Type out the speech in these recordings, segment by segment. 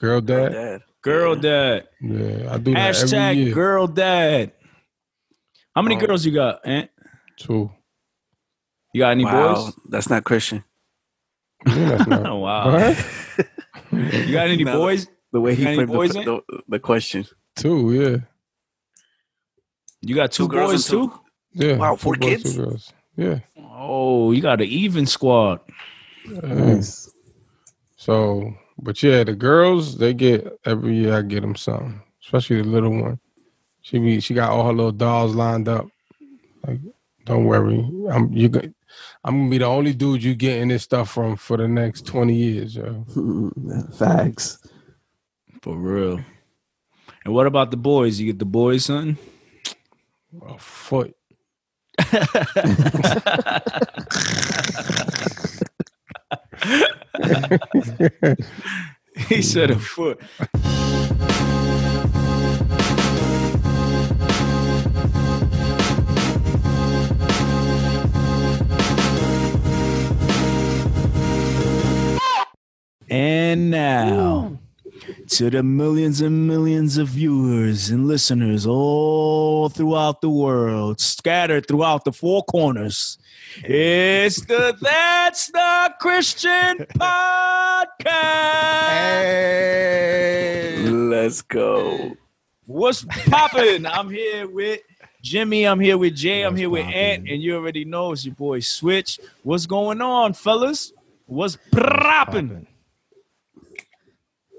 Girl dad. Dad. Girl dad. Yeah, I do that every year. girl dad. How many Oh. girls you got, Ant? Two. You got any Wow, boys? that's not Christian. Yeah, that's not. Oh, wow. What? You got any No. boys? The way he Got any framed boys the, in? the, the question. Two. Yeah. You got two, Two girls boys and two- too? Yeah. Wow, two four boys, kids? Two girls. Yeah. Oh, you got an even squad. Yeah. So, but yeah, the girls they get every year. I get them something, especially the little one. She be she got all her little dolls lined up. Like, don't worry, I'm you. I'm gonna be the only dude you getting this stuff from for the next twenty years, yo. Facts. For real. And what about the boys? You get the boys something? A foot. he said a foot. And now, to the millions and millions of viewers and listeners all throughout the world, scattered throughout the four corners, it's the That's the Christian Podcast. Let's go. What's poppin'? I'm here with Jimmy. I'm here with Jay. I'm What's here with poppin'? Ant, and you already know it's your boy Switch. What's going on, fellas? What's poppin'?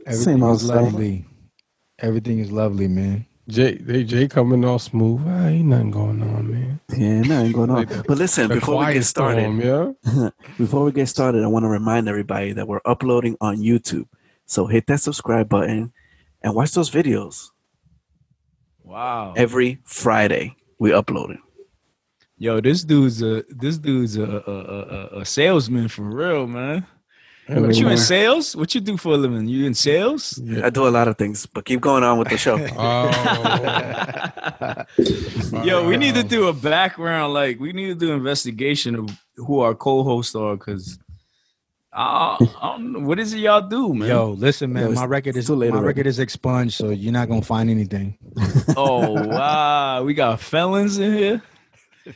Everything Same old is stuff. lovely. Everything is lovely, man. Jay, they Jay coming all smooth. Ah, ain't nothing going on, man. Yeah, nothing going on. Like But listen, The before we get started, storm, yeah. before we get started, I want to remind everybody that we're uploading on YouTube. So hit that subscribe button and watch those videos Wow. every Friday. We upload it. Yo, this dude's a this dude's a a, a, a- a salesman for real, man. And What you in sales? What you do for a living? You in sales? yeah. I do a lot of things, but keep going on with the show. Oh, Yo, we need to do a background. Like, we need to do investigation of who our co-hosts are, because I, I don't know. What is it y'all do, man? Yo, listen, man. Yo, my record is too late my already. record is expunged, so you're not gonna find anything. Oh wow, we got felons in here yeah.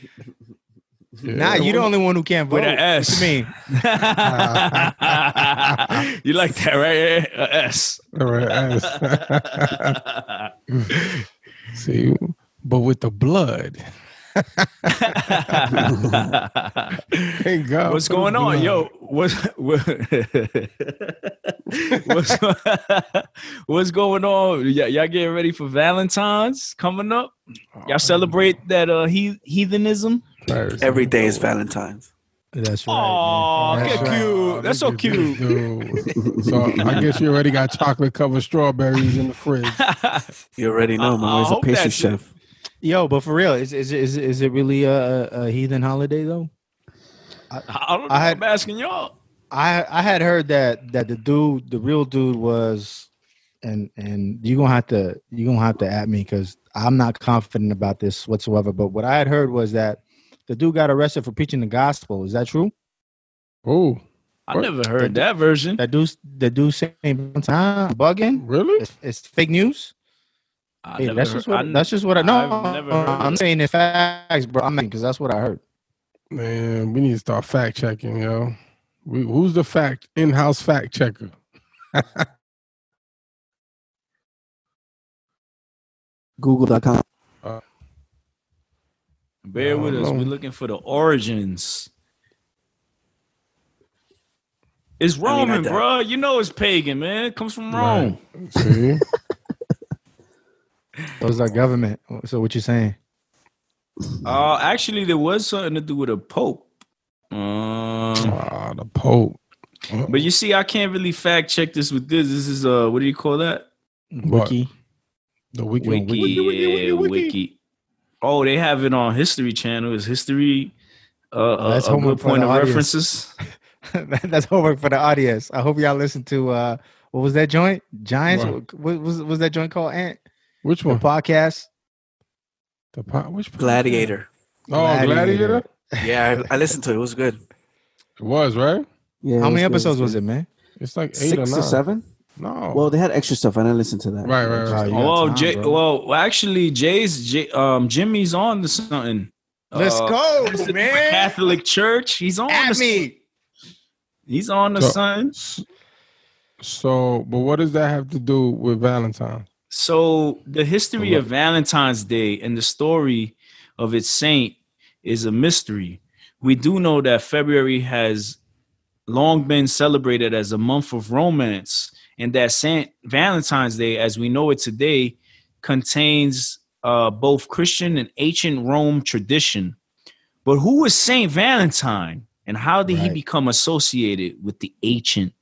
Nah, you're the only one who can't vote. with an S. What you mean? you like that, right? A S. Ass. See, but with the blood. Thank God. What's going on, yo? What's what, what's what's going on? Y- y'all getting ready for Valentine's coming up? Y'all celebrate that uh he- heathenism? Paris. Every day is oh. Valentine's. That's right. Aw, man. Oh, get That's right. cute. That's so Look cute. so I guess you already got chocolate covered strawberries in the fridge. You already know, I- my I boy's a pastry that's it. chef. Yo, but for real, is is is is it really a, a heathen holiday though? I don't know. I had- I'm asking y'all. I I had heard that that the dude, the real dude, was, and and you gonna have to you gonna have to at me because I'm not confident about this whatsoever. But what I had heard was that the dude got arrested for preaching the gospel. Is that true? Oh, I never heard that version. That dude, the dude saying time bugging. really? It's, it's fake news. I Hey, that's heard- just what I- that's just what I know. I've never heard I'm it. saying the facts, bro. I'm because that's what I heard. Man, we need to start fact checking, yo. We, who's the fact in-house fact checker? Google.com. Bear with don't us. know. We're looking for the origins. It's I mean, I Roman, bro. You know it's pagan, man. It comes from Rome. Right. See, Those are government. So what you saying? Uh, actually, there was something to do with a pope. Um, ah, the Pope. but you see, I can't really fact check this with this. This is uh, what do you call that? What? Wiki. The wiki. Wiki, yeah, wiki, Oh, they have it on History Channel. Is history uh, a- That's a, homework good for point the of audience. references? That's homework for the audience. I hope y'all listen to uh what was that joint? Giants? What? What, was was that joint called Ant? Which The one? podcast? The po- which podcast? Gladiator. Oh, Gladiator. Yeah, I, I listened to it. It was good. It was right. Yeah. How many episodes was it, man? It's like eight Six or or nine. seven? No. Well, they had extra stuff. I didn't listen to that. Right, right, right. Oh, you Oh, time, Jay, well, well, actually, Jay's Jay, um, Jimmy's on to something. Let's Uh, go, man. Catholic Church. He's on. At to me. He's on the So- sun. So, but what does that have to do with Valentine's? So the history of Valentine's Day and the story of its saint is a mystery. We do know that February has long been celebrated as a month of romance, and that Saint Valentine's Day, as we know it today, contains uh, both Christian and ancient Rome tradition. But who was Saint Valentine, and how did he become associated with the ancient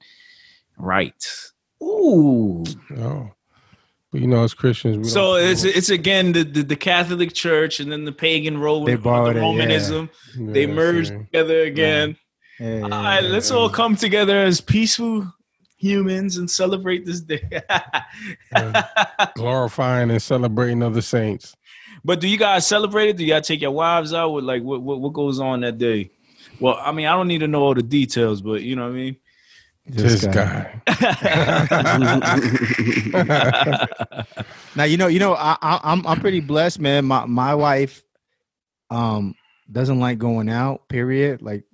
rite? Ooh. Oh, but you know, as Christians, we So don't- it's it's again the, the, the Catholic Church and then the pagan Roman They borrowed the it, yeah. Romanism. They Yeah, merged see. together again. Yeah, All yeah, yeah, let's yeah. all come together as peaceful humans and celebrate this day. glorifying and celebrating other saints. but do you guys celebrate it? Do y'all take your wives out with like what, what what goes on that day? Well, I mean, I don't need to know all the details, but you know what I mean. This, guy. Now you know, you know, I, I, I'm I'm pretty blessed, man. My my wife, um, doesn't like going out. Period. Like,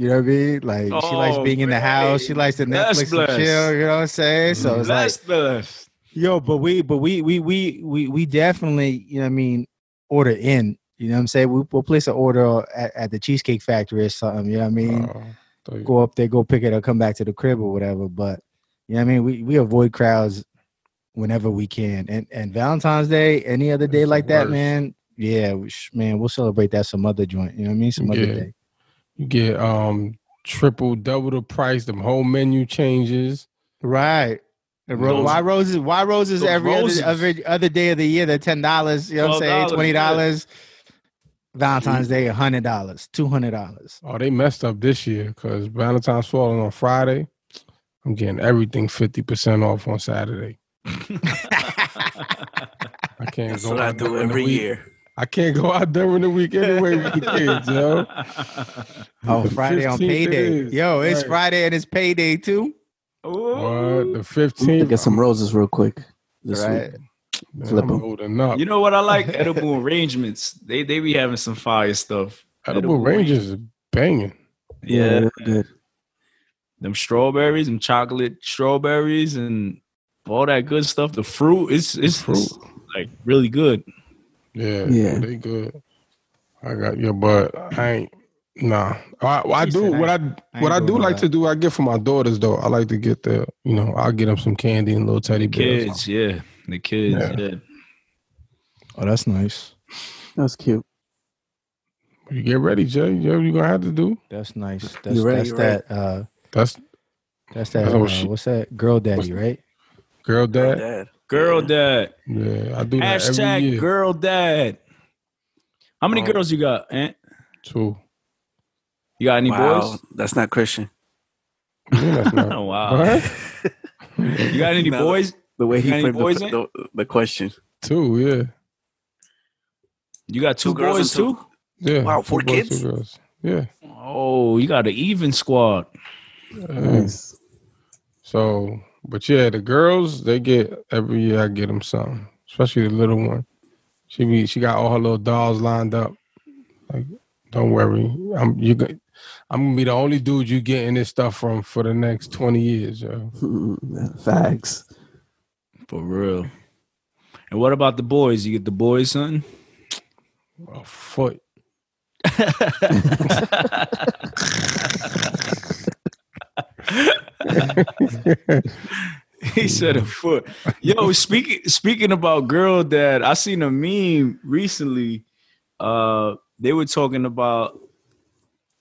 you know what I mean? Like, she likes Oh, being in the house. She likes the That's Netflix and chill. You know what I'm saying? So mm-hmm. it's like, Blessed, blessed. yo, but we, but we, we, we, we, we definitely, you know, what I mean, order in. You know what I'm saying? We, we'll place an order at, at the Cheesecake Factory or something. You know what I mean? Oh, thought you- go up there, go pick it up, come back to the crib or whatever. But you know what I mean? We we avoid crowds whenever we can. And and Valentine's Day, any other day It's the like that, man. Yeah, man, we'll celebrate that some other joint. You know what I mean? Some other Yeah. day. You get um triple, double the price. The whole menu changes. Right. The why roses? Why roses those every roses. other every other day of the year? They're ten dollars. You know what I'm saying? Twenty dollars. Valentine's Day, hundred dollars, two hundred dollars. Oh, they messed up this year because Valentine's falling on Friday. I'm getting everything fifty percent off on Saturday. I can't That's go what I do during every year. I can't go out during the week anyway with the kids, yo. Oh, The Friday on 15th it payday. is. Yo, it's Right. Friday and it's payday too. What? The fifteenth. get some roses real quick. This Right. week. flip 'em. loading up. You know what I like? Edible arrangements. They they be having some fire stuff. Edible Rangers is banging. Yeah. they're good. them strawberries and chocolate strawberries and all that good stuff. The fruit is it's, Fruit. it's like really good. Yeah, Yeah. they good. I got your butt. I ain't nah. I, I He do what I, I what I do like that. to do. I get for my daughters though. I like to get the you know I'll get them some candy and little teddy bears. Kids, yeah, the kids. Yeah. Yeah. Oh, that's nice. That's cute. You get ready, Jay. Yo, you gonna have to do. That's nice. That's You're right, that's you're that uh That's that's that That's uh, she- what's that? Girl daddy, right? girl dad. Dad. Girl dad. Yeah, I do that every Hashtag year. girl dad. How many Oh. girls you got, Ant? Too. You got any Wow, boys? that's not Christian. That's not. Oh, wow. You got any No, boys? The way he Got any framed boys the, the, the question. Two, yeah, You got two, Two girls boys and too? yeah. Wow, two four boys, kids? Two girls. Yeah. Oh, you got an even squad. Nice. So, but yeah, the girls they get every year. I get them something, especially the little one. She be she got all her little dolls lined up. Like, don't worry, I'm you. Go- I'm gonna be the only dude you getting this stuff from for the next twenty years, yo. Facts. For real. And what about the boys? You get the boys something? A foot. he said a foot. Yo, speaking speaking about girl dad, I seen a meme recently. Uh they were talking about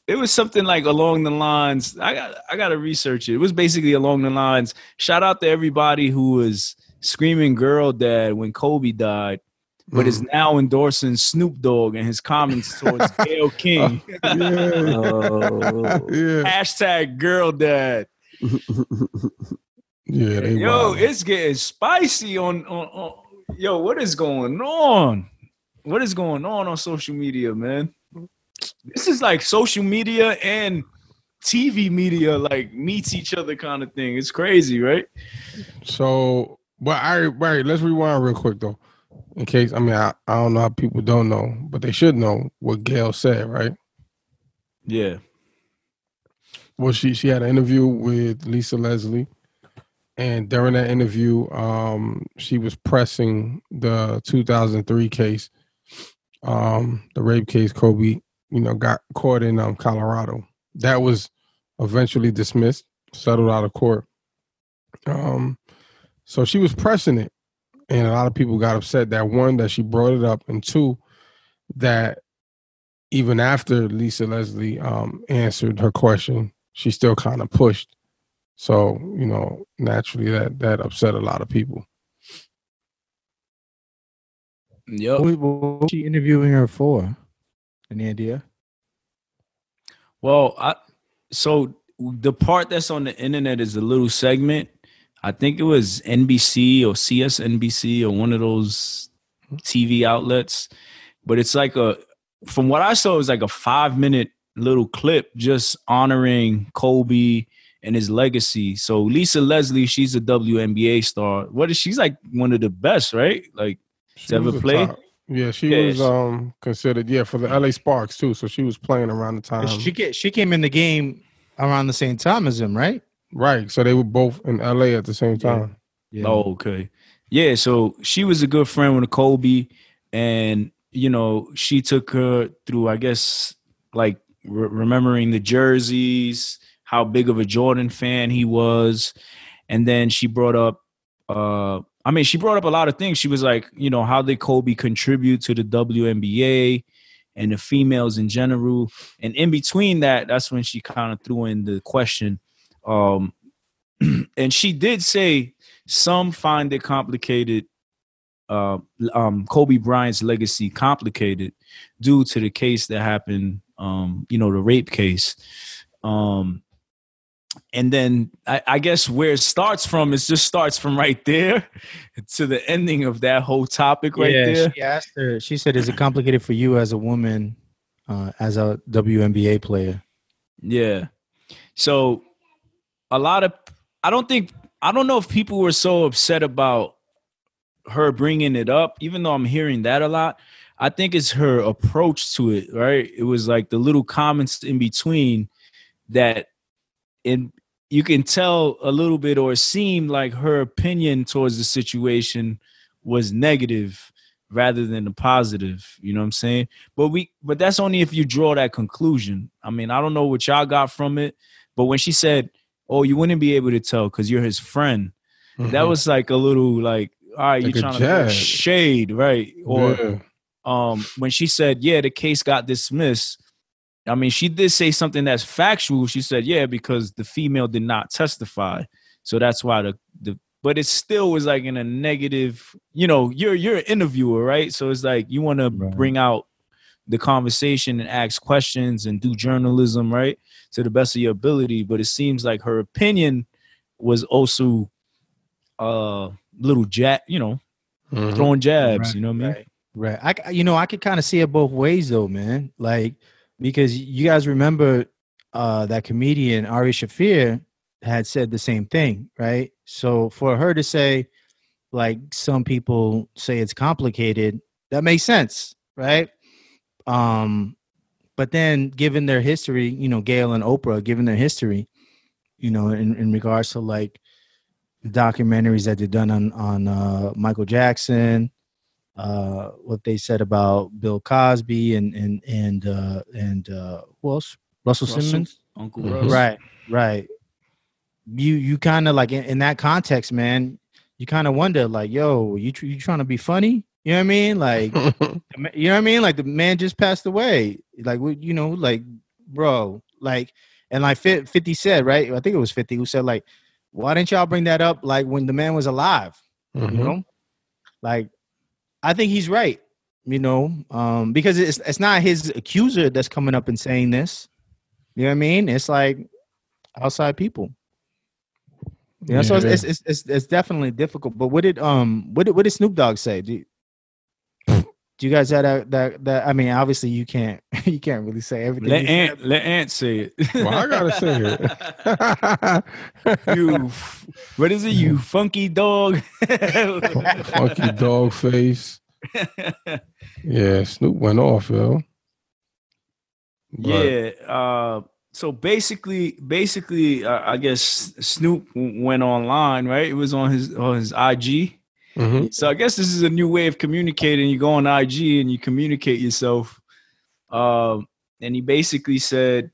it was something like along the lines. I got I gotta research it. It was basically along the lines. Shout out to everybody who was screaming girl dad when Kobe died, but is mm. now endorsing Snoop Dogg and his comments towards Gayle King. Yeah. Oh. yeah. Hashtag girl dad. Yeah, they Yo, wild. it's getting spicy on, on, on. Yo, what is going on? What is going on on social media, man? This is like social media and TV media like meets each other kind of thing. It's crazy, right? So, but all right, all right, let's rewind real quick though, in case I mean I, I don't know how people don't know, but they should know what Gayle said, right? Yeah. Well, she she had an interview with Lisa Leslie, and during that interview, um, she was pressing the 2003 case, um, the rape case. Kobe, you know, got caught in um, Colorado. That was eventually dismissed, settled out of court. Um, so she was pressing it, and a lot of people got upset that one that she brought it up, and two that even after Lisa Leslie um, answered her question, she still kind of pushed. So you know, naturally, that that upset a lot of people. Yep. What, was she interviewing her for? Any idea? Well, I so the part that's on the internet is a little segment. I think it was NBC or CSNBC or one of those hmm. TV outlets, but it's like a from what I saw, it was like a five minute little clip just honoring Kobe and his legacy. So Lisa Leslie, she's a WNBA star. What is she's like one of the best, right? Like She to ever was a play. top- Yeah, she Yeah, was she- um considered yeah for the LA Sparks too. So she was playing around the time. she get she came in the game around the same time as him, right? right. So they were both in LA at the same Yeah. time. Yeah. Oh, okay. Yeah, so she was a good friend with Kobe, and you know she took her through, I guess, like re- remembering the jerseys, how big of a Jordan fan he was, and then she brought up, uh, I mean, she brought up a lot of things. She was like, you know, how did Kobe contribute to the WNBA and the females in general, and in between that, that's when she kind of threw in the question, um, and she did say some find it complicated uh, um, Kobe Bryant's legacy complicated due to the case that happened, um, you know, the rape case. Um, and then I, I guess where it starts from is just starts from right there to the ending of that whole topic right yeah, there. she asked her. She said, "Is it complicated for you as a woman, uh, as a WNBA player?" Yeah. So a lot of I don't think I don't know if people were so upset about her bringing it up even though I'm hearing that a lot. I think it's her approach to it, right? It was like the little comments in between that and you can tell a little bit or it seemed like her opinion towards the situation was negative rather than the positive you know what i'm saying? But we but that's only if you draw that conclusion. I mean i don't know what y'all got from it but when she said oh you wouldn't be able to tell because you're his friend that was like a little like all right Like you're trying to shade right? Or yeah. um when she said yeah the case got dismissed i mean she did say something that's factual she said yeah because the female did not testify so that's why the the but it still was like in a negative you know you're you're an interviewer right so it's like you want to bring out the conversation and ask questions and do journalism right to the best of your ability but it seems like her opinion was also uh little jab you know Mhm. throwing jabs Right, you know what i mean Right. Right. I you know I could kind of see it both ways though, man. Like because you guys remember uh that comedian Ari Shaffir had said the same thing, right? So for her to say like some people say it's complicated, that makes sense, right? Um but then given their history, you know, Gayle and Oprah, given their history, you know, in, in regards to like documentaries that they've done on on uh Michael Jackson, uh, what they said about Bill Cosby and and and uh, and uh, who else? Russell, Russell. Simmons. uncle Mhm. Russ. Right, right. You you kind of like in, in that context, man. You kind of wonder, like, yo, you tr- you trying to be funny? You know what I mean? Like, the you know what I mean? Like the man just passed away. Like, we- you know, like, bro, like, and like Fifty said, right? I think it was Fifty who said, like, why didn't y'all bring that up like when the man was alive? Mhm. you know like i think he's right you know um because it's it's not his accuser that's coming up and saying this. You know what i mean? It's like outside people. You know so it's, it's, it's it's it's definitely difficult. But what did um what did what did snoop dogg say? Do you- do you guys have that that that? I mean, obviously you can't you can't really say everything. Let you said, Ant let Ant say it. Well, I gotta say it. you what is it? You funky dog. Funky dog face. Yeah, Snoop went off, yo. But- Yeah. Uh, so basically, basically, uh, I guess Snoop went online, right? It was on his on his IG. Mhm. So I guess this is a new way of communicating. You go on IG and you communicate yourself. Um, and he basically said,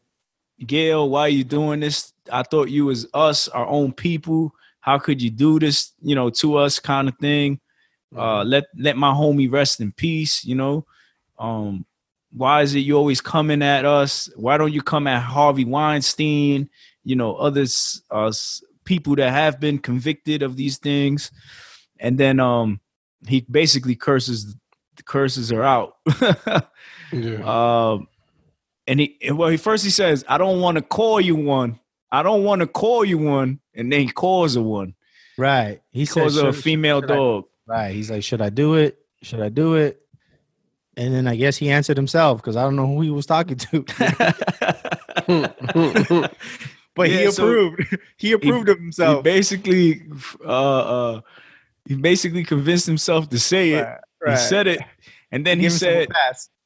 "Gayle, why are you doing this? I thought you was us, our own people. How could you do this? You know, to us, kind of thing. Uh, let let my homie rest in peace. You know, um, why is it you always coming at us? Why don't you come at Harvey Weinstein? You know, others, us people that have been convicted of these things." And then um, he basically curses curses her out. Yeah. Um, and he well, he first he says, "I don't want to call you one. I don't want to call you one," and then he calls her one. right. He He calls her a female should I- dog. Right. He's like, should I do it? Should I do it? And then I guess he answered himself because I don't know who he was talking to. but he Yeah, so- approved. he approved of he himself. basically, uh, uh, he basically convinced himself to say it. Right, He said it, and then he some said,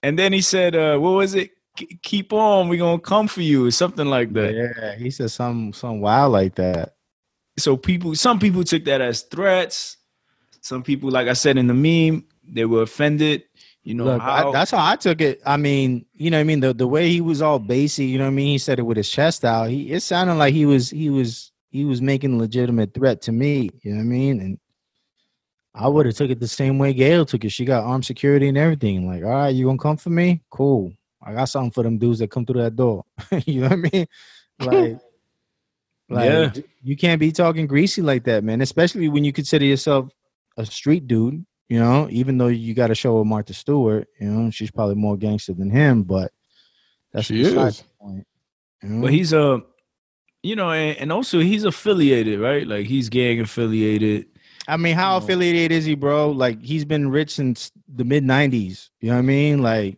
and then he said, uh, "What was it? K- Keep on. We're gonna come for you," or something like that. Yeah, he said some some wild like that. so people some people took that as threats some people like i said in the meme they were offended you know Look, I- how, that's how I took it. I mean, you know, what I mean, the the way he was all bassy, you know, what I mean, he said it with his chest out. He it sounded like he was he was he was making a legitimate threat to me. You know what I mean? And I would have took it the same way Gayle took it. She got armed security and everything. Like, all right, you gonna come for me? Cool. I got something for them dudes that come through that door. you know what I mean? Like, like Yeah. you can't be talking greasy like that, man. Especially when you consider yourself a street dude. You know, even though you got to show with Martha Stewart, you know, she's probably more gangster than him, but that's She is. the point. you know? but he's a you know and, and also he's affiliated right like he's gang affiliated I mean, how you affiliated is he, bro? Like he's been rich since the mid '90s. You know what I mean? Like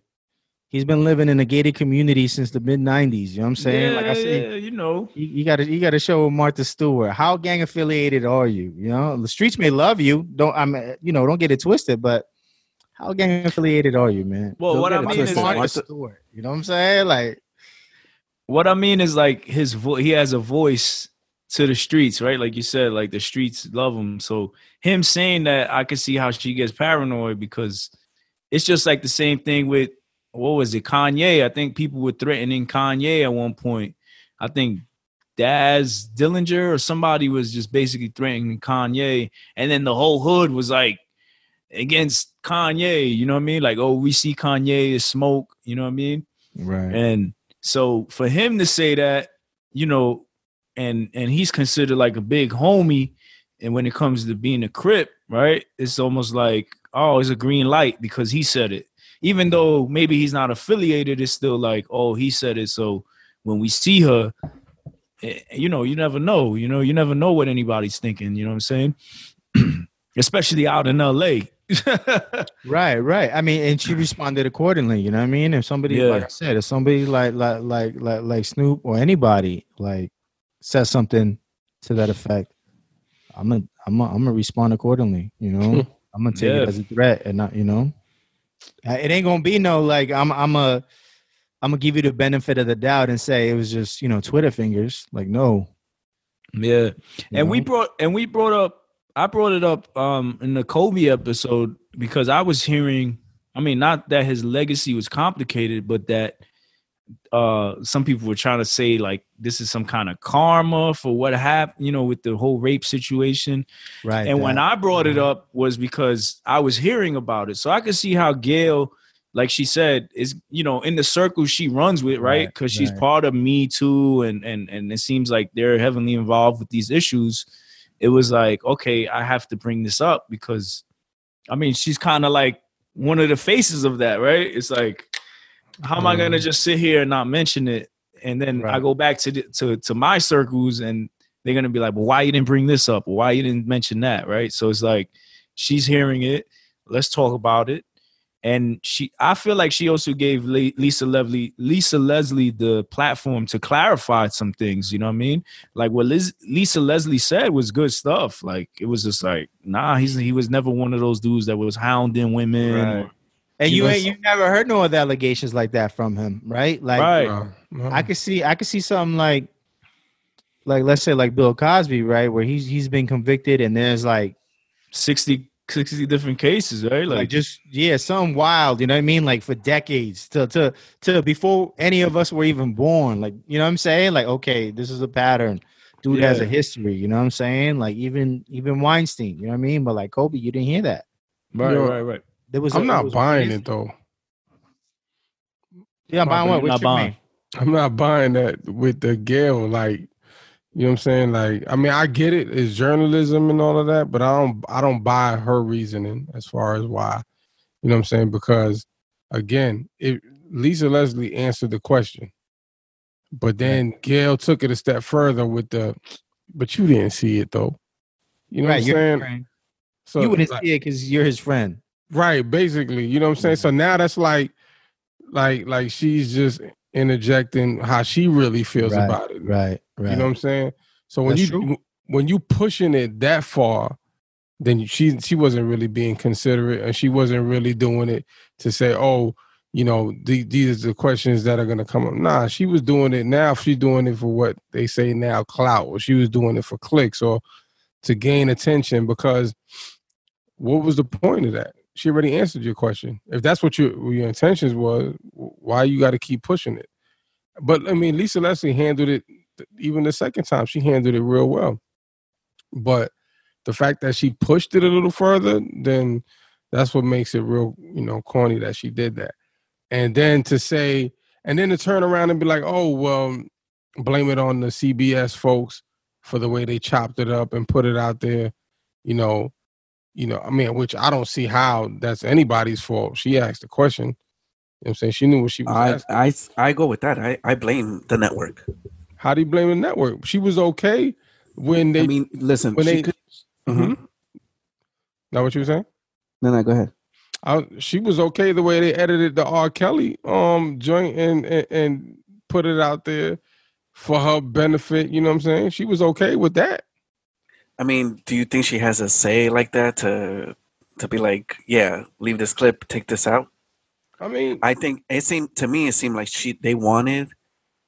he's been living in a gated community since the mid '90s. You know what I'm saying? like I Yeah, said, yeah, you know you, you gotta you gotta show Martha Stewart how gang affiliated are you? You know, the streets may love you. Don't I'm you know don't get it twisted, but how gang affiliated are you, man? Well, Don't what I mean is Martha Martha- Stewart. You know what I'm saying? Like what I mean is like his vo- he has a voice to the streets, right? Like you said, like the streets love him. So him saying that, I can see how she gets paranoid because it's just like the same thing with what was it, Kanye? I think people were threatening Kanye at one point. I think Daz Dillinger or somebody was just basically threatening Kanye, and then the whole hood was like against Kanye. You know what I mean? Like, oh, we see Kanye is smoke. You know what I mean? right. And so for him to say that, you know, and and he's considered like a big homie, and when it comes to being a crip, right? It's almost like, oh, it's a green light because he said it. Even though maybe he's not affiliated, it's still like, oh, he said it. So when we see her, eh, you know, you never know. You know, you never know what anybody's thinking. You know what I'm saying? Especially out in LA. Right, right. I mean, and she responded accordingly. You know what I mean? If somebody, Yeah. like I said, if somebody like like like like like Snoop or anybody like says something to that effect, I'm gonna I'm gonna, I'm gonna respond accordingly. You know, I'm gonna take Yeah. it as a threat, and not you know, it ain't gonna be no like I'm I'm a I'm gonna give you the benefit of the doubt and say it was just you know Twitter fingers. Like no, yeah. you and we brought and we brought up i brought it up um in the kobe episode because i was hearing i mean not that his legacy was complicated but that uh some people were trying to say like this is some kind of karma for what happened you know with the whole rape situation right. and when I brought it Mhm. up was because I was hearing about it. So I could see how Gayle, like she said, is you know in the circle she runs with, right? Right, Because she's right. part of Me Too, and and and it seems like they're heavily involved with these issues. It was like, okay, I have to bring this up because, I mean, she's kind of like one of the faces of that, right? It's like, how am I gonna Mhm. just sit here and not mention it? And then I go back to the, to to my circles and they're gonna be like, "Well, why you didn't bring this up? Why you didn't mention that?" Right? So it's like she's hearing it. Let's talk about it. and she I feel like she also gave Lisa Leslie Lisa Leslie the platform to clarify some things. You know what I mean? Like what Liz, Lisa Leslie said was good stuff. Like it was just like nah, he's he was never one of those dudes that was hounding women. Right. or- And you ain't you never heard no other allegations like that from him, right? Like right. Uh. I could see I could see something like like let's say like Bill Cosby, right? Where he's he's been convicted and there's like 60, 60 different cases, right? like, Like, just yeah, something wild, you know what I mean? Like for decades to to to before any of us were even born. Like, you know what I'm saying? Like, okay, this is a pattern. Dude has a history, you know what I'm saying? Like even even Weinstein, you know what I mean? But like Kobe, you didn't hear that. right, Yo, right, right. There was I'm a- not was buying crazy. it though. Yeah, I'm buying You're what? Which not buying. man? I'm not buying that with the Gayle. Like, you know what I'm saying? Like, I mean, I get it. It's journalism and all of that, but I don't. I don't buy her reasoning as far as why. You know what I'm saying? Because again, it, Lisa Leslie answered the question, but then Gayle took it a step further with the. But you didn't see it though. You know right, what I'm you're saying? So you wouldn't like- see it because you're his friend. Right, basically. You know what I'm saying? So mm-hmm. now that's like like like she's just interjecting how she really feels Right, about it. Right, right. You know what I'm saying? So when That's you true. when you pushing it that far, then she she wasn't really being considerate and she wasn't really doing it to say, oh, you know, the, these are the questions that are gonna come up. Nah, she was doing it now. She's doing it for what they say now, clout, or she was doing it for clicks or to gain attention because what was the point of that? She already answered your question. If that's what your your intentions was, why you got to keep pushing it? But I mean, Lisa Leslie handled it even the second time. She handled it real well. But the fact that she pushed it a little further, then that's what makes it real, you know, corny that she did that. And then to say, and then to turn around and be like, oh well, blame it on the CBS folks for the way they chopped it up and put it out there, you know, you know, I mean, which I don't see how that's anybody's fault. She asked the question. You know I'm saying? She knew what she was I, asking. I I go with that. I, I blame the network. How do you blame the network? She was okay when they I mean, listen. when she they- could, Mhm. Mhm. Know what you were saying? No, no, go ahead. I, she was okay the way they edited the R. Kelly um joint and, and and put it out there for her benefit. You know what I'm saying? She was okay with that. I mean, do you think she has a say like that to to be like, yeah, leave this clip, take this out? I mean, I think it seemed to me it seemed like she they wanted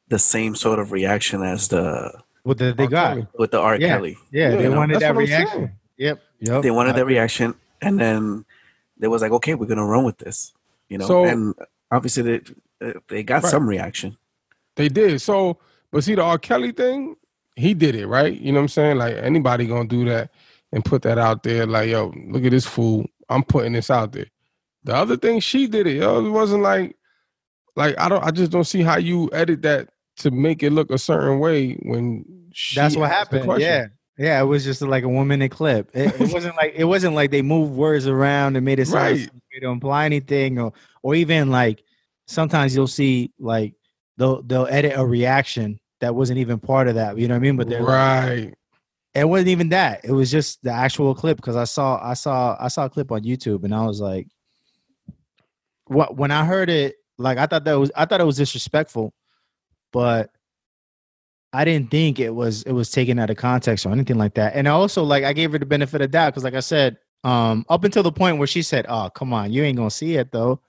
the same sort of reaction as the What the, they R. got? Kelly. with the R. Yeah. Kelly. Yeah, Yeah, they wanted that's that reaction. Yep. Yep. They wanted that reaction, and then they was like, okay, we're gonna run with this, you know. So- and obviously they uh, they got Right. some reaction. They did. So, but see the R. Kelly thing, he did it, right? You know what I'm saying? Like anybody gonna do that and put that out there, like, yo, look at this fool. I'm putting this out there. The other thing, she did it. Yo, it wasn't like like I don't I just don't see how you edit that to make it look a certain way when she That's what happened. Yeah. Yeah, it was just like a one minute clip. It, it wasn't like it wasn't like they moved words around and made it sound Right. stupid to imply anything, or or even like sometimes you'll see like they'll they'll edit a reaction that wasn't even part of that. You know what I mean? But they're like, right. it wasn't even that. It was just the actual clip because I saw I saw I saw a clip on YouTube and I was like, what when I heard it, like I thought that was I thought it was disrespectful, but I didn't think it was it was taken out of context or anything like that. And also like I gave her the benefit of doubt because like I said, um, up until the point where she said, "Oh, come on, you ain't gonna see it though."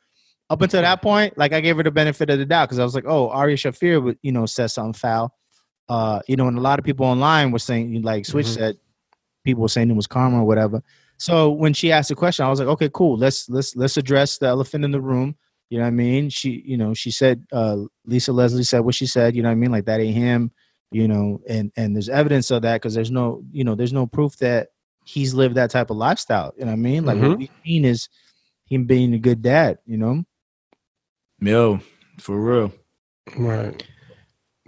Up until that point, like I gave her the benefit of the doubt because I was like, "Oh, Ari Shaffir would you know said something foul." Uh, you know, and a lot of people online were saying like Switch Mhm. said people were saying it was karma or whatever. So when she asked the question, I was like, okay, cool. Let's let's let's address the elephant in the room. You know what I mean? She, you know, she said uh Lisa Leslie said what she said, you know what I mean? Like that ain't him, you know, and and there's evidence of that because there's no, you know, there's no proof that he's lived that type of lifestyle. You know what I mean? Like Mhm. what we've seen is him being a good dad, you know? Yo, for real. Right.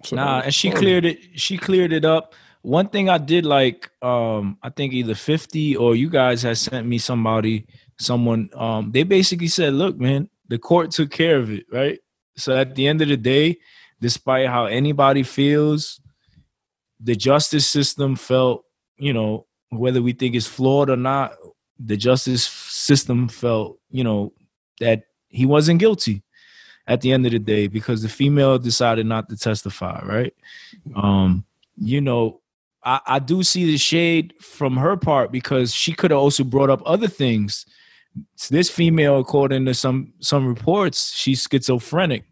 So Nah, and she cleared it. She cleared it up. One thing I did like, um, I think either fifty or you guys had sent me somebody, someone. Um, they basically said, "Look, man, the court took care of it, right?" So at the end of the day, despite how anybody feels, the justice system felt, you know, whether we think it's flawed or not, the justice system felt, you know, that he wasn't guilty at the end of the day because the female decided not to testify, right? Um, you know, I, I do see the shade from her part because she could have also brought up other things. This female, according to some some reports, she's schizophrenic.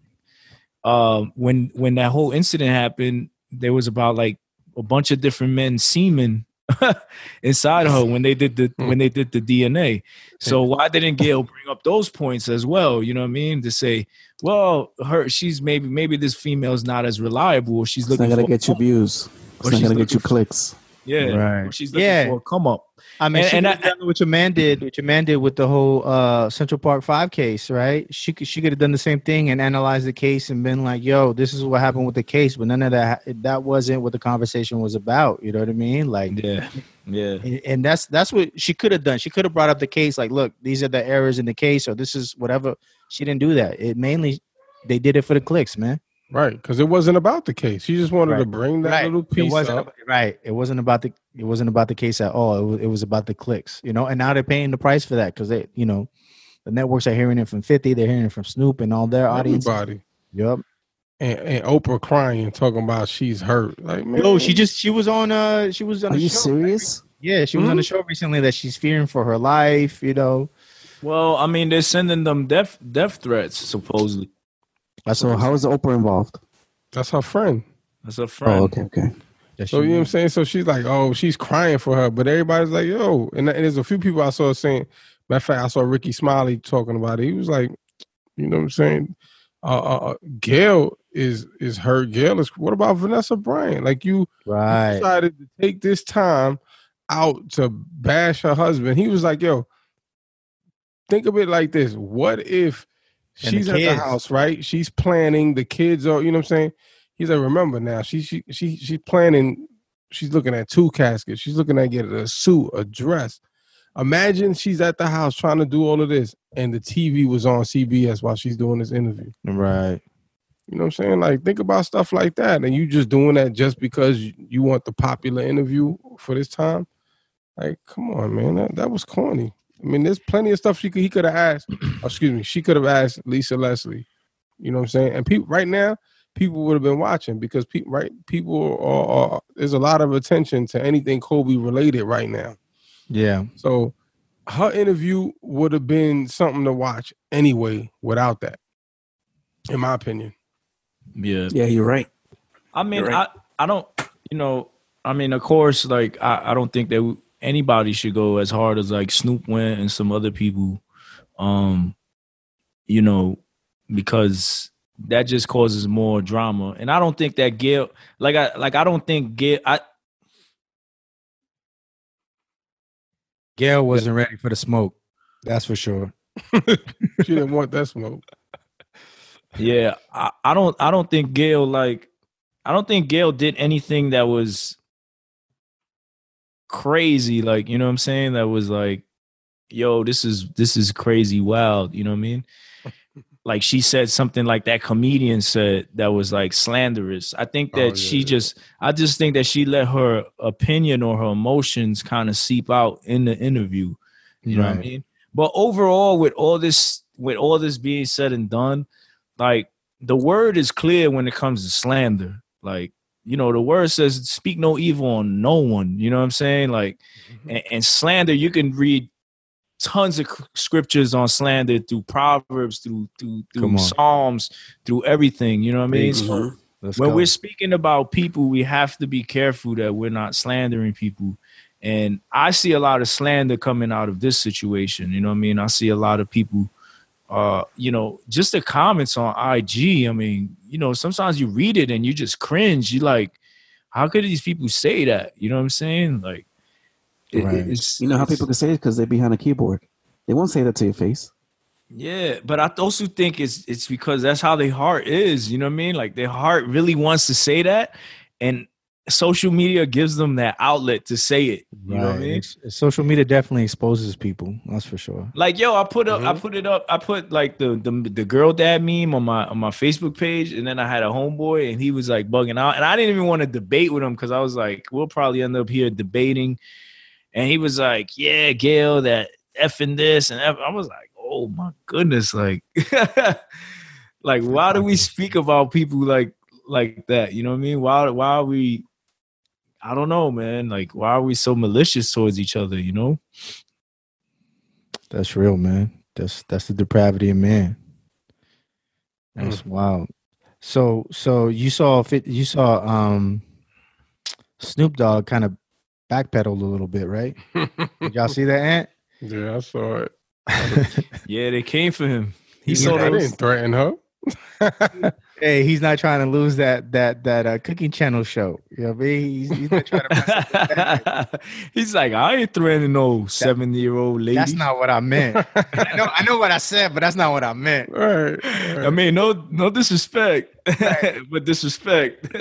Uh, when when that whole incident happened, there was about like a bunch of different men semen inside her when they did the hmm. when they did the DNA. Hmm. So why didn't Gayle bring up those points as well? You know what I mean? To say, well, her she's maybe maybe this female's not as reliable. She's It's looking not gonna for get you views. It's not gonna get looking you for- clicks. Yeah, Right. or she's looking Yeah. for a come up. I mean, And- she and I- what your man did. What your man did with the whole uh, Central Park Five case, right? She could she could have done the same thing and analyzed the case and been like, "Yo, this is what happened with the case," but none of that that wasn't what the conversation was about. You know what I mean? Like, Yeah, yeah, and, and that's that's what she could have done. She could have brought up the case, like, "Look, these are the errors in the case," or "This is whatever." She didn't do that. It mainly they did it for the clicks, man. Right, because it wasn't about the case. She just wanted to bring that right. little It piece wasn't up. ab- right. It wasn't about the it wasn't about the case at all. It was, it was about the clicks, you know. And now they're paying the price for that because they, you know, the networks are hearing it from Fifty, they're hearing it from Snoop and all their audience. Everybody. Yep. And, and Oprah crying, talking about she's hurt. Like, man, Yo, she just she was on uh she was on Are a you show. serious? Yeah, she was on Mhm. a show recently that she's fearing for her life. You know. Well, I mean, they're sending them death death threats supposedly. So how is Oprah involved? that's her friend. That's a friend. Oh, okay, okay. that So you know what I'm saying? So she's like, oh, she's crying for her, but everybody's like, yo, and, and there's a few people I saw saying. Matter of fact, I saw Rickey Smiley talking about it. He was like, you know what I'm saying? Uh, uh, uh, Gayle is is hurt. Gayle is. What about Vanessa Bryant? Like you right. decided to take this time out to bash her husband. He was like, yo, think of it like this. What if And the she's at the house, right? She's planning, the kids are, you know what I'm saying? He's like, remember now, she she she she's planning, she's looking at two caskets, she's looking at getting a suit, a dress. Imagine she's at the house trying to do all of this, and the TV was on CBS while she's doing this interview. Right. You know what I'm saying? Like, think about stuff like that, and you just doing that just because you, you want the popular interview for this time. Like, come on, man, that, that was corny. I mean, there's plenty of stuff she could he could have asked. oh, excuse me, she could have asked Lisa Leslie. You know what I'm saying? And people right now, people would have been watching because people right people are, are there's a lot of attention to anything Kobe related right now. Yeah. So her interview would have been something to watch anyway without that, in my opinion. Yeah. Yeah, you're right. I mean, right. I I don't, you know, I mean, of course, like I, I don't think that we- anybody should go as hard as like Snoop went and some other people, um, you know, because that just causes more drama. And I don't think that Gayle, like I, like I don't think Gayle, I, Gayle wasn't ready for the smoke. That's for sure. She didn't want that smoke. Yeah, I, I don't I don't think Gayle like I don't think Gayle did anything that was crazy, like, you know what I'm saying? That was like, yo, this is this is crazy wild, you know what I mean? Like she said something like that comedian said that was like slanderous. I think that Oh, yeah, she yeah. just I just think that she let her opinion or her emotions kind of seep out in the interview. You know what I mean? But overall, with all this, with all this being said and done, like the word is clear when it comes to slander. Like, you know, the word says speak no evil on no one. You know what I'm saying? Like, and, and slander, you can read tons of scriptures on slander through Proverbs, through through through. Psalms, through everything. You know what I mean? So Mhm. Let's when go. we're speaking about people, we have to be careful that we're not slandering people. And I see a lot of slander coming out of this situation. You know what I mean? I see a lot of people, uh, you know, just the comments on IG. I mean, you know, sometimes you read it and you just cringe. You like, how could these people say that? You know what I'm saying? Like, it- Right. it's You know how people can say it because they're behind a keyboard. They won't say that to your face. Yeah, but I also think it's it's because that's how their heart is. You know what I mean? Like their heart really wants to say that, and social media gives them that outlet to say it. You know what I Right. mean? Ex- Social media definitely exposes people. That's for sure. Like yo, I put up, I Mhm. put it up, I put like the the the girl dad meme on my on my Facebook page, and then I had a homeboy, and he was like bugging out, and I didn't even want to debate with him because I was like, we'll probably end up here debating, and he was like, yeah, Gayle, that effing this and F. I was like, oh oh my goodness, like, like why do we speak about people like like that? You know what I mean? Why why are we? I don't know, man. Like, why are we so malicious towards each other? You know? That's real, man. That's that's the depravity of man. Mm. That's wild. So so you saw you saw um Snoop Dogg kind of backpedaled a little bit, right? Did y'all see that ant? yeah, I saw it. Yeah, they came for him. He Yeah, saw I those. didn't threaten her. hey, he's not trying to lose that that that uh, cooking channel show. You know what I mean? He's, he's not trying to mess up that. He's like, I ain't threatening no seven year old lady. That's not what I meant. I know I know what I said, but that's not what I meant. right. I mean, no, no disrespect, but disrespect.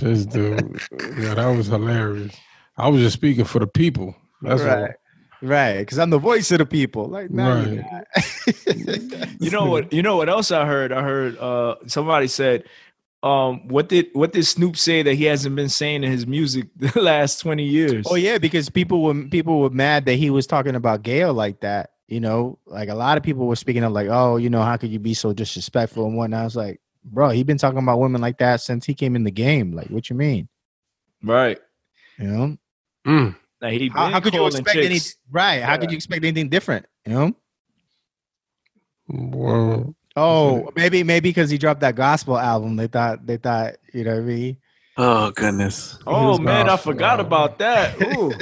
This dude. Yeah, that was hilarious. I was just speaking for the people. That's right. Right, because I'm the voice of the people. Like, no, you're Right. not. you know what? You know what else I heard? I heard uh somebody said, um, what did what did Snoop say that he hasn't been saying in his music the last twenty years? Oh yeah, because people were people were mad that he was talking about Gayle like that. You know, like a lot of people were speaking of like, oh, you know, how could you be so disrespectful and whatnot? I was like, bro, he been talking about women like that since he came in the game. Like, what you mean? right. You know, Mm. Like he how, how could you calling expect any chicks. right? How could you expect anything different? You know? Well, Oh, maybe maybe because he dropped that gospel album, they thought they thought you know what I mean. oh goodness. Oh man, I forgot album. about that. Ooh.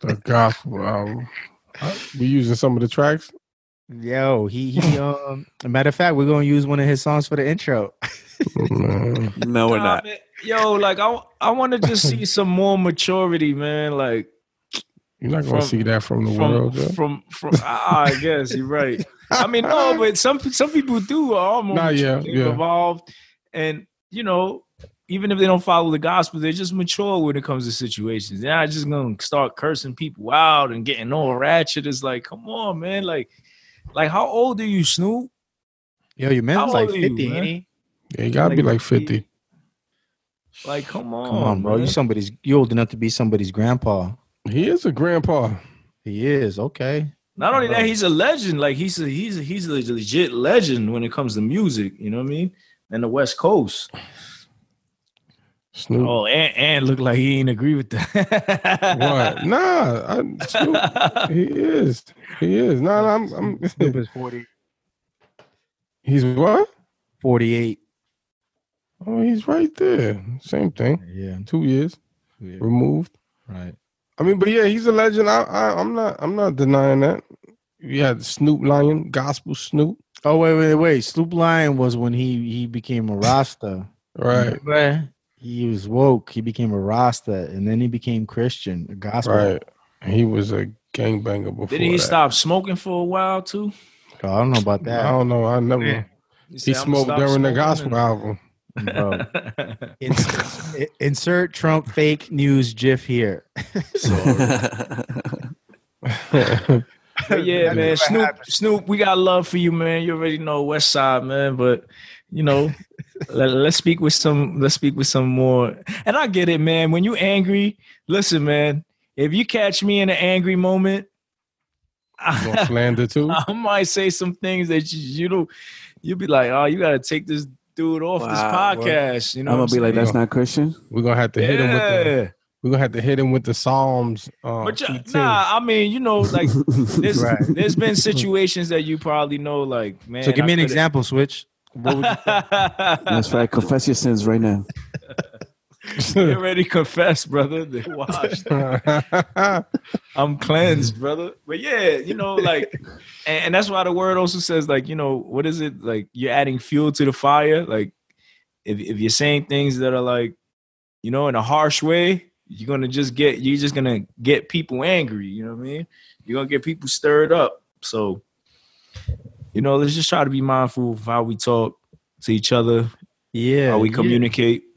the gospel album. We using some of the tracks. Yo, he he um. matter of fact, we're gonna use one of his songs for the intro. No, we're Nah, not. Man. Yo, like I, I want to just see some more maturity, man. Like You're not gonna From- see that from the from world. Joe. from from. I guess you're right. I mean, no, but some some people do are almost Nah, yeah, yeah. evolved, and you know, even if they don't follow the gospel, they're just mature when it comes to situations. They're not just gonna start cursing people out and getting all ratchet. It's like, come on, man. Like, like how old are you, Snoop? Yo, your man's like fifty, you, fifty, man? ain't he? Yeah, you gotta be Like, like fifty. Like, come on, Come on, bro. man. You somebody's you old enough to be somebody's grandpa. He is a grandpa. He is okay. Not only that, he's a legend. Like he's a he's a, he's a legit legend when it comes to music. You know what I mean? And the West Coast. Snoop. Oh, and, and look like he ain't agree with that. What? Nah, I, Snoop, he is. He is. No, no, I'm. I'm Snoop is 40, he's what? 48. Oh, he's right there. Same thing. Yeah, Two years removed. right. I mean, but yeah, he's a legend. I, I, I'm not. I'm not denying that. You had Snoop Lion, Gospel Snoop, Oh wait, wait, wait. Snoop Lion was when he he became a Rasta. right? Remember? He was woke. He became a Rasta, and then he became Christian, a gospel. Right. He was a gangbanger before. Did he that. stop smoking for a while too? Oh, I don't know about that. I don't know. I never. Yeah. He, He said, "I'ma smoked stop during the smoking gospel album. Bro. Um, insert, insert Trump fake news GIF here. But yeah, man. Snoop, happened. Snoop, we got love for you, man. You already know West Side, man. But you know, let, let's speak with some. Let's speak with some more. And I get it, man. When you angry, listen, man. If you catch me in an angry moment, You gonna slander too? I might say some things that you, you don't. You'll be like, oh, you got to take this dude off this Wow, boy. podcast. You know, I'm gonna be like, that's not Christian. We're gonna have to hit him with the. Yeah. We're gonna have to hit him with the Psalms. Uh, But yeah, 210. nah, I mean, you know, like there's Right. there's been situations that you probably know, like man. so give I me an example, Switch. What would you That's right. Confess your sins right now. You already confessed, brother. They washed. I'm cleansed, brother. But yeah, you know, like, and, and that's why the word also says, like, you know, what is it? Like, you're adding fuel to the fire. Like, if if you're saying things that are like, you know, in a harsh way, you're gonna just get you're just gonna get people angry. You know what I mean? You're gonna get people stirred up. So, you know, let's just try to be mindful of how we talk to each other, yeah, how we communicate. Yeah,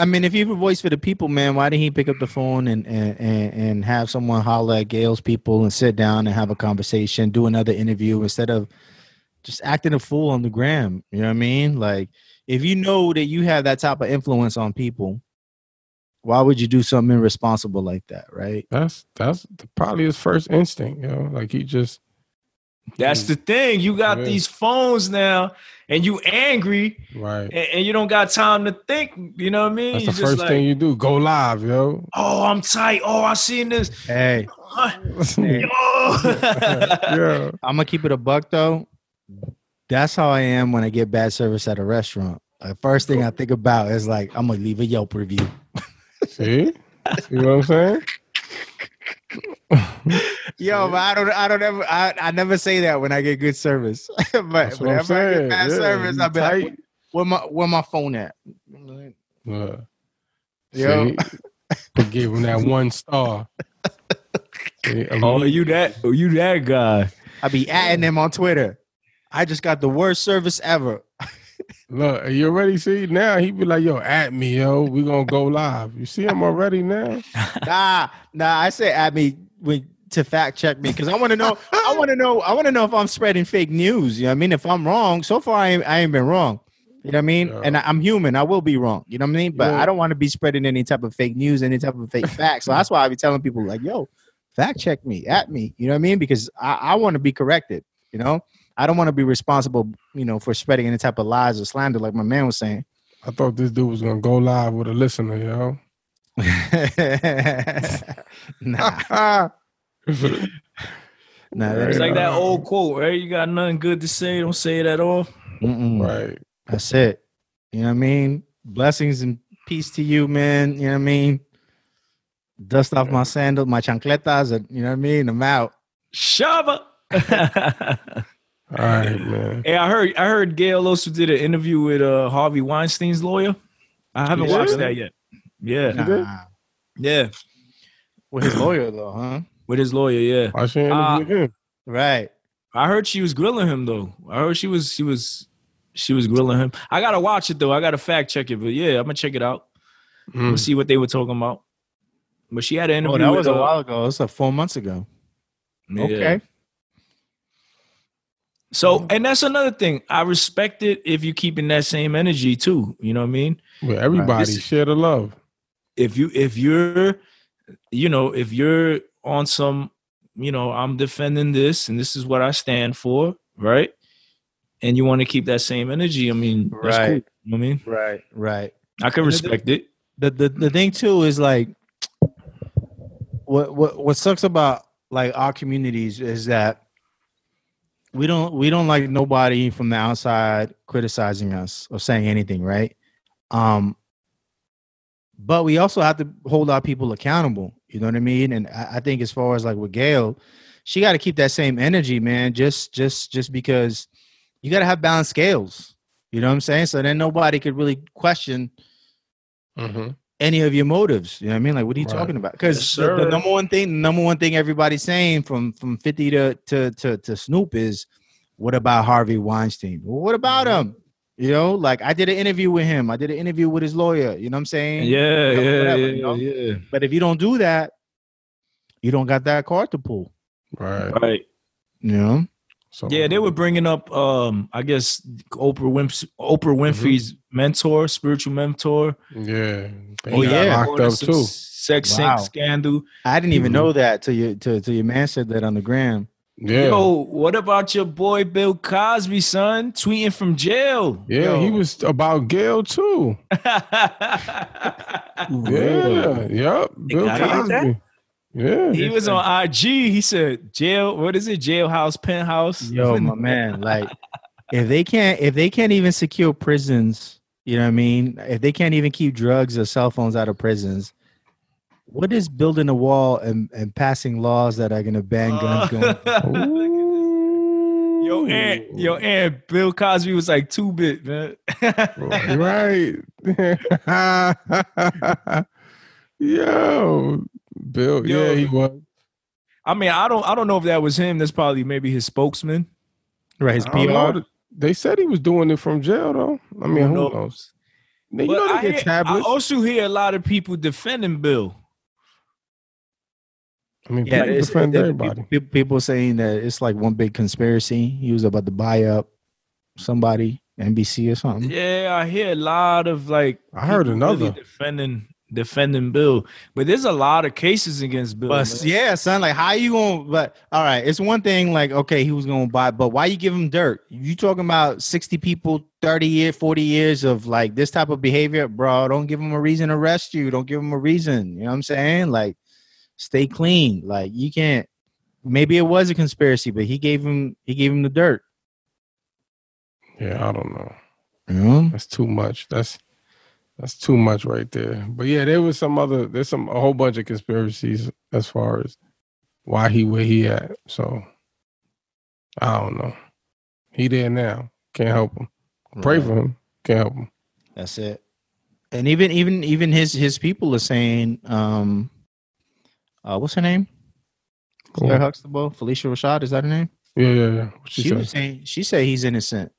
I mean, if you have a voice for the people, man, why didn't he pick up the phone and and and, and have someone holler at Gayle's people and sit down and have a conversation, do another interview instead of just acting a fool on the gram? You know what I mean? Like, if you know that you have that type of influence on people, why would you do something irresponsible like that, right? That's that's probably his first instinct, you know. Like he just That's the thing. You got Yeah. these phones now, and you angry, Right. and, and you don't got time to think. You know what I mean? That's You the just first like, thing you do. Go live, yo. Oh, I'm tight. Oh, I seen this. Hey, yeah. Yo. yeah. I'm gonna keep it a buck though. That's how I am when I get bad service at a restaurant. The first thing I think about is like I'm gonna leave a Yelp review. See? See what I'm saying? Yo, but I don't, I don't ever, I, I never say that when I get good service. but That's what I'm whenever I saying. get bad Yeah, service, you I be like, where my, where my phone at? Yeah. Yo. See? Give him that one star. See, I oh, you that? Oh, you that guy? I be adding them on Twitter. I just got the worst service ever. Look, you already see now he be like, yo, at me, yo. We gonna go live. You see him already now? nah, nah. I say at me when, to fact check me because I want to know. I want to know. I want to know if I'm spreading fake news. You know what I mean? If I'm wrong, so far I ain't, I ain't been wrong. You know what I mean? Yeah. And I, I'm human. I will be wrong. You know what I mean? But Yeah. I don't want to be spreading any type of fake news, any type of fake facts. So that's why I be telling people like, "Yo, fact check me, at me." You know what I mean? Because I, I want to be corrected. You know, I don't want to be responsible. You know, for spreading any type of lies or slander, like my man was saying. I thought this dude was gonna go live with a listener, yo. nah, Ah. nah. that It's like that old quote, right? You got nothing good to say, don't say it at all. Mm-mm. right. That's it. You know what I mean? Blessings and peace to you, man. You know what I mean? Dust off my sandals, my chancletas, and you know what I mean? I'm out. Shava. All right, man. hey, I heard I heard Gayle also did an interview with uh Harvey Weinstein's lawyer. I haven't Yeah? watched that yet. Yeah, did? Nah. yeah, With his lawyer though, huh? with his lawyer. Yeah, I should Uh, him. Right. I heard she was grilling him though. I heard she was she was she was grilling him. I gotta watch it though. I gotta fact check it, but yeah, I'm gonna check it out. Mm. We'll see what they were talking about. But she had an Oh, interview. that with, was a uh, while ago. It's like four months ago. yeah. Okay. So, mm-hmm. and that's another thing. I respect it if you're keeping that same energy too. You know what I mean? But everybody This- share the love. If you if you're, you know, if you're on some, you know, I'm defending this and this is what I stand for, right? And you want to keep that same energy. I mean, that's cool. Right. You know what I mean? Right. Right. I can And the- respect it. the the the thing too is like what what what sucks about like our communities is that we don't we don't like nobody from the outside criticizing us or saying anything right? Um but we also have to hold our people accountable you know what i mean? And i, I think as far as like with gayle she got to keep that same energy man just just just because you got to have balanced scales you know what i'm saying? So then nobody could really question Mm-hmm. Any of your motives. You know what I mean? Like, what are you Right. talking about? Because Yes, the, the number one thing, number one thing everybody's saying from from Fifty to to to, to Snoop is, what about Harvey Weinstein? Well, what about Mm-hmm. him? You know, like I did an interview with him. I did an interview with his lawyer. You know what I'm saying? Yeah, Whatever, yeah, whatever, yeah, you know? yeah. But if you don't do that, you don't got that card to pull. Right. Right. You know? So Yeah, they were bringing up, um, I guess Oprah Winfrey, Oprah Winfrey's mentor, spiritual mentor. Yeah. Oh, yeah. Locked Going to up too. Sex Wow. sync scandal. I didn't even Mhm. know that till you till, till your man said that on the gram. Yeah. Yo, what about your boy Bill Cosby, son? Tweeting from jail. yeah, he was about Gayle too. Yeah. Yep. Bill. Cosby. Yeah. he was on IG. He said, "Jail. What is it? Jailhouse, penthouse." Yo, my man, like if they can't if they can't even secure prisons, you know what I mean? If they can't even keep drugs or cell phones out of prisons, what is building a wall and, and passing laws that are gonna ban uh, guns going? Ooh. Yo, and yo, and Bill Cosby was like two bit, man. right. Yo, Bill. Yo. Yeah, he was. I mean, I don't, I don't know if that was him. That's probably maybe his spokesman. right, his I know. PR. They said he was doing it from jail, though. I mean, Who who knows? knows? Now, you But know I, they hear, get I tablets. also hear a lot of people defending Bill. I mean, Yeah, people defend it- everybody. People, people saying that it's like one big conspiracy. He was about to buy up somebody, NBC or something. Yeah, I hear a lot of like. I heard people really another. defending defending Bill. But there's a lot of cases against Bill. But man. yeah, son, like how you gonna? But all right, it's one thing. Like okay, he was gonna buy, but why you give him dirt? You talking about sixty people, thirty year, forty years of like this type of behavior, bro? Don't give him a reason to arrest you. Don't give him a reason. You know what I'm saying? Like, stay clean. Like you can't. Maybe it was a conspiracy, but he gave him he gave him the dirt. Yeah, I don't know. You know? That's too much. That's that's too much right there. But yeah, there was some other there's some a whole bunch of conspiracies as far as why he where he at. So I don't know. He there now. Can't help him. Pray Right. for him. Can't help him. That's it. And even even even his his people are saying, um, uh, what's her name? Cool. Claire Huxtable, Phylicia Rashad, is that her name? Yeah, yeah, yeah. What She, she, was saying she said he's innocent.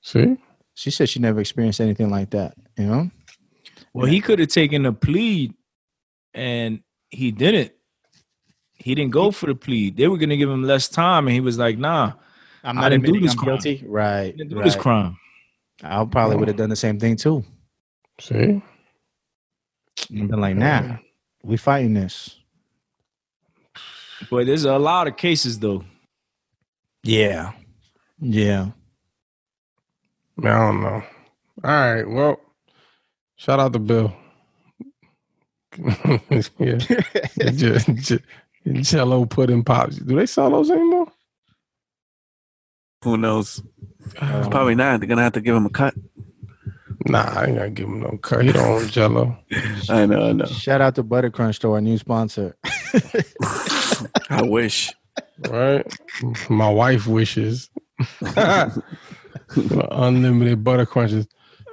See? She said she never experienced anything like that. You know, Well, he could have taken a plea, and he didn't. He didn't go for the plea. They were gonna give him less time, and he was like, "Nah, I'm I not didn't do admitting this I'm crime. guilty. Right. I didn't do right. this crime." I probably would have done the same thing too. See? And been like, nah, we fighting this. But there's a lot of cases though. Yeah. Yeah. Man, I don't know. All right. Well, shout out to Bill. yeah. J- J- Jello pudding pops. Do they sell those anymore? Who knows? Probably not. They're gonna have to give him a cut. Nah, I ain't gonna give him no cut. He don't own Jello. I know, I know. Shout out to Butter Crunch to our new sponsor. I wish. Right? My wife wishes. Unlimited butter crunches.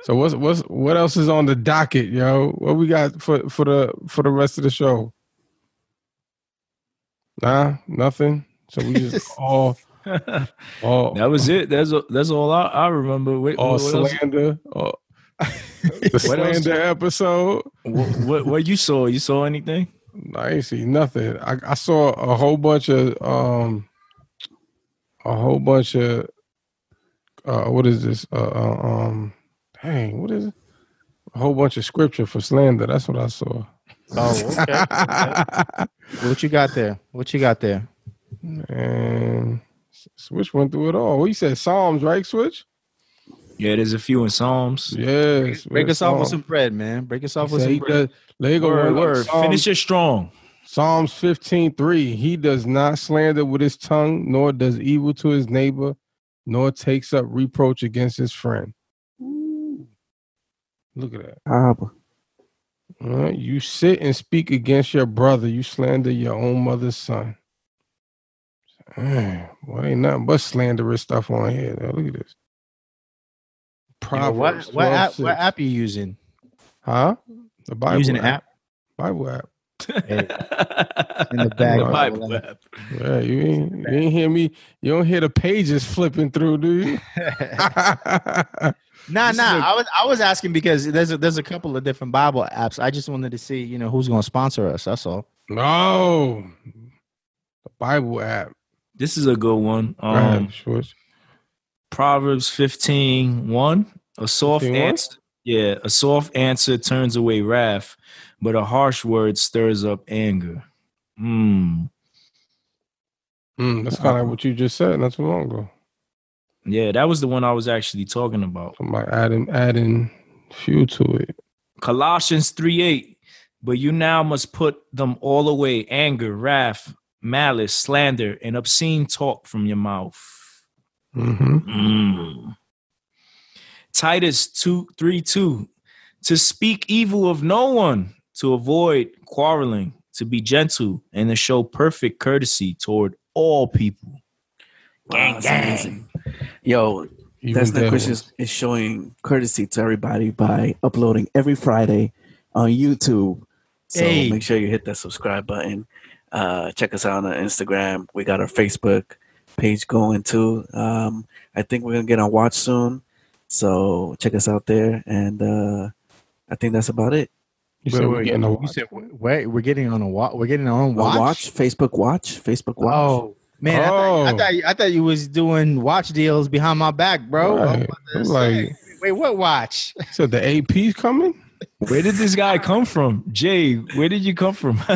So what's what's what else is on the docket, yo? What we got for for the for the rest of the show? Nah, nothing. So we just all all That was it. That's that's all I, I remember. Wait, all what, else? slander. All, the What else? slander episode. what, what what you saw? You saw anything? I ain't see nothing. I, I saw a whole bunch of um a whole bunch of uh what is this? Uh, uh um dang, what is it? A whole bunch of scripture for slander. That's what I saw. Oh, okay. what you got there? What you got there? and Switch went through it all. He said Psalms, right? Switch? Yeah, there's a few in Psalms. Yes. Break us off with some bread, man. Break us off He with some bread. does- Lego Word, word. Psalms- Finish it strong. Psalms 15, 3. He does not slander with his tongue, nor does evil to his neighbor, nor takes up reproach against his friend. Ooh. Look at that. Ah, All right. You sit and speak against your brother, you slander your own mother's son. Man, well, ain't nothing but slanderous stuff on here. though. Look at this. You know, what Proverbs what app, 12:6. what app you using? Huh? The Bible using an app? Bible app. Hey, in the bag. The of Bible app. Yeah, you ain't, you ain't hear me. You don't hear the pages flipping through, do you? Nah, This is nah. a- I was I was asking because there's a, there's a couple of different Bible apps. I just wanted to see, you know, who's going to sponsor us. That's all. no, the Bible app. This is a good one. Go ahead, Um, Proverbs 15, 1. A soft 15:1? answer. Yeah, a soft answer turns away wrath, but a harsh word stirs up anger. Hmm. Mm, that's kind of what you just said not too long ago. Yeah, that was the one I was actually talking about. Somebody adding adding fuel to it. Colossians 3 8. But you now must put them all away anger, wrath, malice, slander, and obscene talk from your mouth. hmm Mm. Titus 2 3 2. To speak evil of no one, to avoid quarreling, to be gentle, and to show perfect courtesy toward all people. Wow, that's amazing. Yo, Even That's Not devils. Christians is showing courtesy to everybody by uploading every Friday on YouTube. So Hey. make sure you hit that subscribe button. Uh, check us out on Instagram. We got our Facebook page going too. Um, I think we're gonna get on Watch soon, so check us out there. And uh, I think that's about it. You said we're getting you said wait, we're getting on a watch. We're getting on own A watch. watch, Facebook Watch, Facebook Watch. Oh man, I, thought, I Oh. thought you, I thought you was doing watch deals behind my back, bro. Right. I'm like- wait, what watch? So the AP's coming. Where did this guy come from? Jay, where did you come from?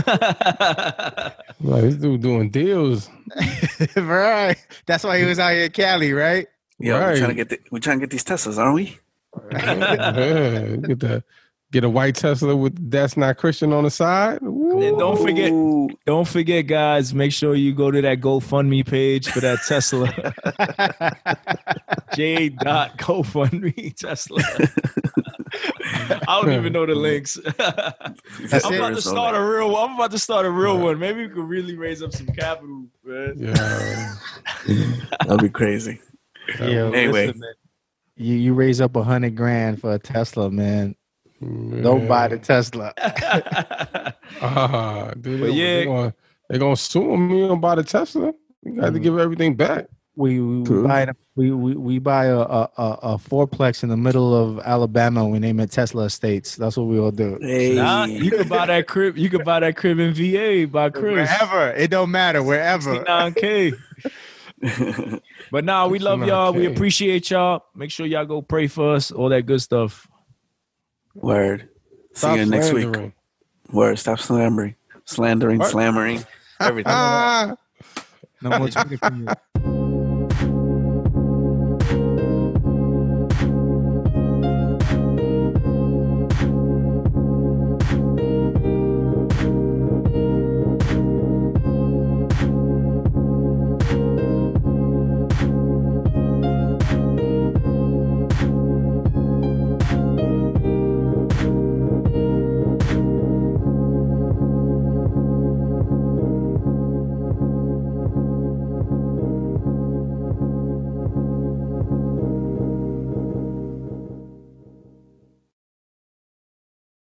Like this dude doing deals. right. That's why he was out here in Cali, right? Yeah, we're trying to get the, we're trying to get these Teslas, aren't we? yeah, get the get a white Tesla with that's not Christian on the side. Ooh. And don't forget, don't forget, guys. Make sure you go to that GoFundMe page for that Tesla. J. Dot GoFundMe Tesla. I don't even know the links. I'm about to start a real. I'm about to start a real one. Maybe we could really raise up some capital, man. Yeah. That'd be crazy. Yeah, Anyway. listen, man. you you raise up a hundred grand for a Tesla, man. Man. Don't buy the Tesla. Ah, dude, But they, yeah. they gonna they gonna sue him. You don't buy the Tesla. You got to Mm. give everything back. We we, we True. buy we, we we buy a, a a a fourplex in the middle of Alabama. We name it Tesla Estates. That's what we all do. Hey, Nah, you could buy that crib. You could buy that crib in VA by Chris. Wherever it don't matter. Wherever. 69K. But nah, we love y'all. We appreciate y'all. Make sure y'all go pray for us. All that good stuff. Word. See Stop you next week. Word. Stop slandering, slandering, What? slammering, everything. No more Twitter for you.